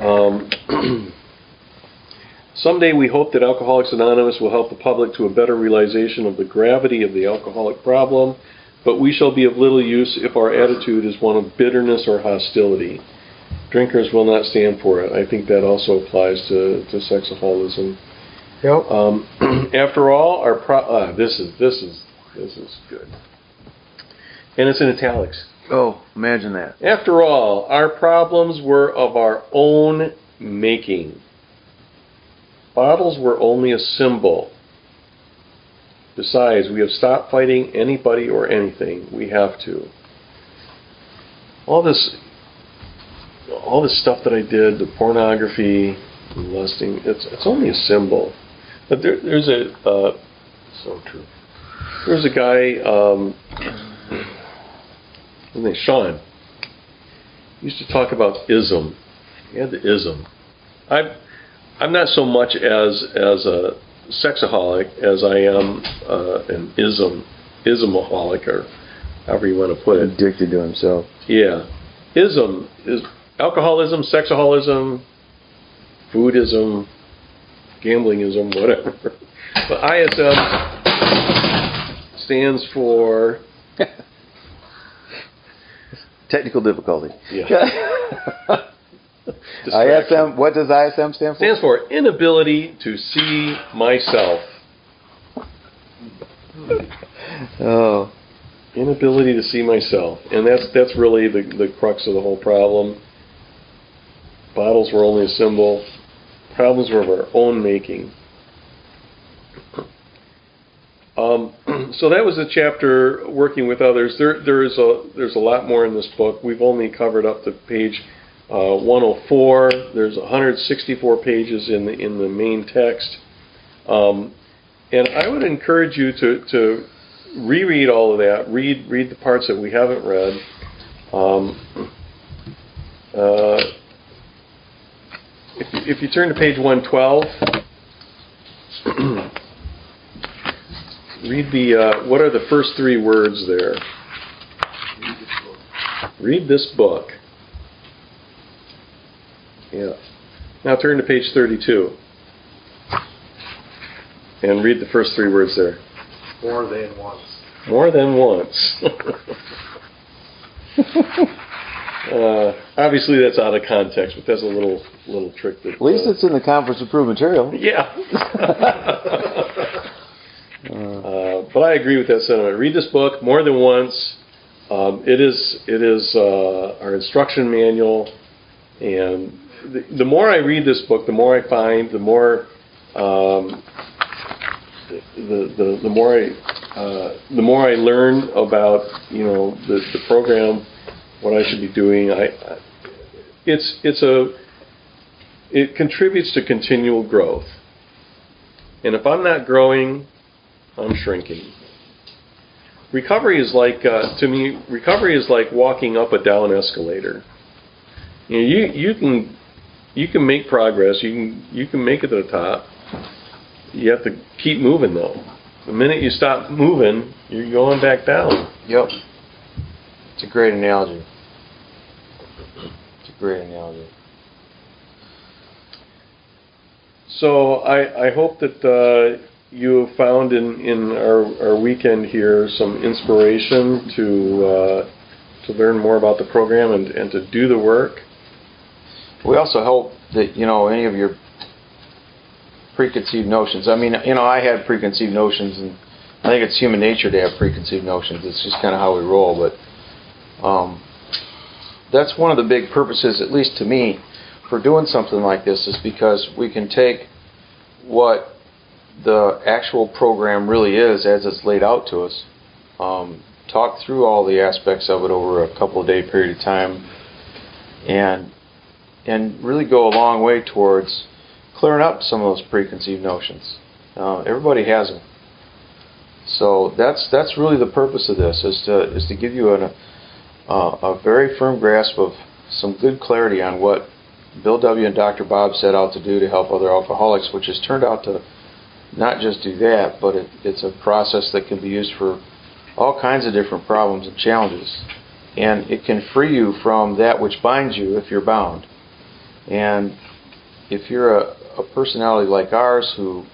S3: Um, <clears throat> someday we hope that Alcoholics Anonymous will help the public to a better realization of the gravity of the alcoholic problem, but we shall be of little use if our attitude is one of bitterness or hostility. Drinkers will not stand for it. I think that also applies to, to sexaholism.
S7: Yep.
S3: Um, <clears throat> after all, our pro- uh, this is this is this is good, and it's in italics.
S2: Oh, imagine that.
S3: After all, our problems were of our own making. Bottles were only a symbol. Besides, we have stopped fighting anybody or anything. We have to. All this, all this stuff that I did, the pornography, the lusting, it's it's only a symbol. But there, there's a uh, so true. There's a guy. Um, his name's Sean. He used to talk about ism. He had the ism. I'm I'm not so much as as a sexaholic as I am uh, an ism ismaholic or however you want to put it.
S2: Addicted to himself.
S3: Yeah, ism is alcoholism, sexaholism, foodism, gamblingism, whatever. But ISM stands for <laughs>
S2: Technical difficulty.
S3: yeah. <laughs>
S2: ISM. What does ISM stand for?
S3: stands for inability to see myself.
S2: Oh,
S3: Inability to see myself, and that's that's really the the crux of the whole problem. Bottles were only a symbol. Problems were of our own making. Um, <clears throat> so that was the chapter working with others. There there is a there's a lot more in this book. We've only covered up to page uh, 104. There's 164 pages in the in the main text. Um, and I would encourage you to, to reread all of that. Read read the parts that we haven't read. Um, uh, if, you- if you turn to page 112, <clears throat> read the uh, what are the first three words there? Read this book. Yeah. Now turn to page 32 and read the first three words there.
S4: More than once.
S3: More than once. <laughs> uh, obviously, that's out of context, but that's a little little trick. That,
S2: at least
S3: uh,
S2: it's in the conference approved material.
S3: yeah. <laughs> uh, but I agree with that sentiment. Read this book more than once. Um, it is it is uh, our instruction manual, and the, the more I read this book, the more I find, the more um, the, the the more I uh, the more I learn about you know the the program, what I should be doing. I, it's it's a it contributes to continual growth. And if I'm not growing, I'm shrinking. Recovery is like, uh, to me, recovery is like walking up a down escalator. You, know, you you can you can make progress. You can you can make it to the top. You have to keep moving though. The minute you stop moving, you're going back down.
S7: Yep. It's a great analogy. It's a great analogy.
S3: So I, I hope that uh, you have found in, in our, our weekend here some inspiration to uh, to learn more about the program and, and to do the work.
S7: We also hope that you know any of your preconceived notions. I mean, you know, I had preconceived notions, and I think it's human nature to have preconceived notions. It's just kind of how we roll. But um,
S2: that's one of the big purposes, at least to me, for doing something like this is because we can take what the actual program really is as it's laid out to us, um, talk through all the aspects of it over a couple of day period of time, and and really go a long way towards clearing up some of those preconceived notions. Uh, everybody has them. So that's that's really the purpose of this is to is to give you an, a very firm grasp of some good clarity on what Bill W. and Dr. Bob set out to do to help other alcoholics, which has turned out to not just do that, but it, it's a process that can be used for all kinds of different problems and challenges. And it can free you from that which binds you if you're bound. And if you're a, a personality like ours who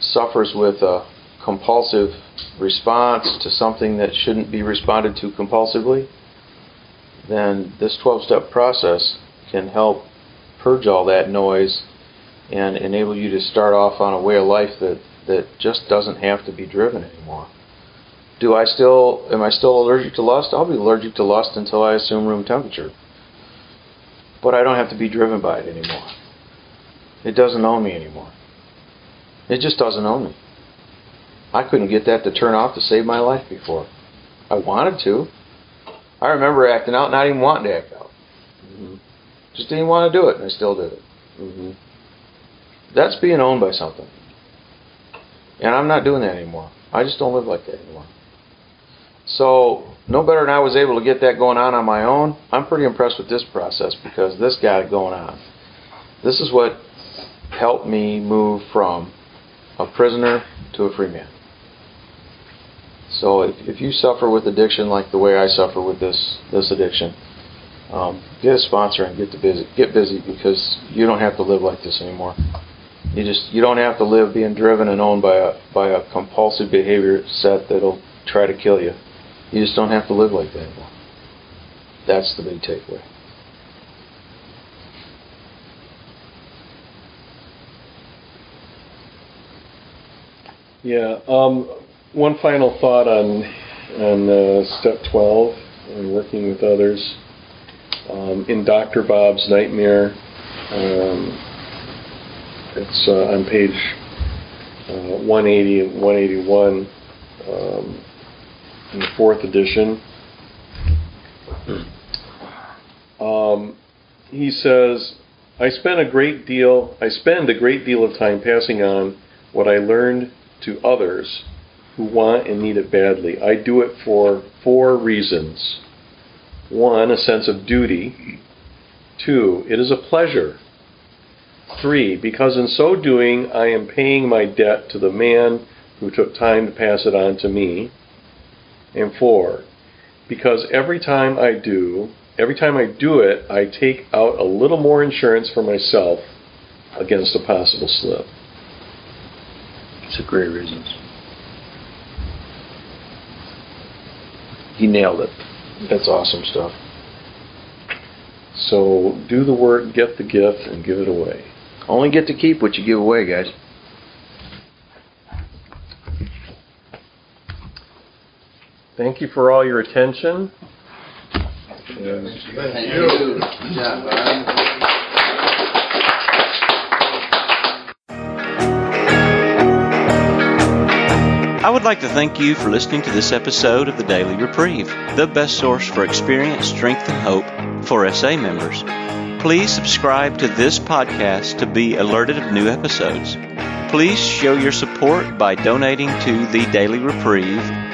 S2: suffers with a compulsive response to something that shouldn't be responded to compulsively, then this 12 step process can help purge all that noise and enable you to start off on a way of life that, that just doesn't have to be driven anymore. Do I still am I still allergic to lust? I'll be allergic to lust until I assume room temperature. But I don't have to be driven by it anymore. It doesn't own me anymore. It just doesn't own me. I couldn't get that to turn off to save my life before. I wanted to. I remember acting out, not even wanting to act out. Mm-hmm. Just didn't want to do it, and I still did it. Mm-hmm. That's being owned by something. And I'm not doing that anymore. I just don't live like that anymore. So, no better than I was able to get that going on on my own. I'm pretty impressed with this process because this got it going on. This is what helped me move from a prisoner to a free man. So if, if you suffer with addiction like the way I suffer with this this addiction, um, get a sponsor and get to busy. Get busy because you don't have to live like this anymore. You just you don't have to live being driven and owned by a by a compulsive behavior set that'll try to kill you. You just don't have to live like that anymore. That's the big takeaway.
S3: Yeah. Um, one final thought on on uh, step 12 and working with others. Um, in Dr. Bob's Nightmare, um, it's uh, on page uh, 180 and 181 um, in the fourth edition. Um, he says, "I spend a great deal. I spend a great deal of time passing on what I learned to others who want and need it badly. I do it for four reasons. One, a sense of duty. Two, it is a pleasure. Three, because in so doing I am paying my debt to the man who took time to pass it on to me. And four, because every time I do, every time I do it, I take out a little more insurance for myself against a possible slip.
S8: It's a great reason. He nailed it.
S2: That's awesome stuff.
S3: So do the work, get the gift, and give it away.
S8: Only get to keep what you give away, guys.
S3: Thank you for all your attention.
S4: Thank you.
S1: I would like to thank you for listening to this episode of the Daily Reprieve, the best source for experience, strength, and hope for SA members. Please subscribe to this podcast to be alerted of new episodes. Please show your support by donating to the Daily Reprieve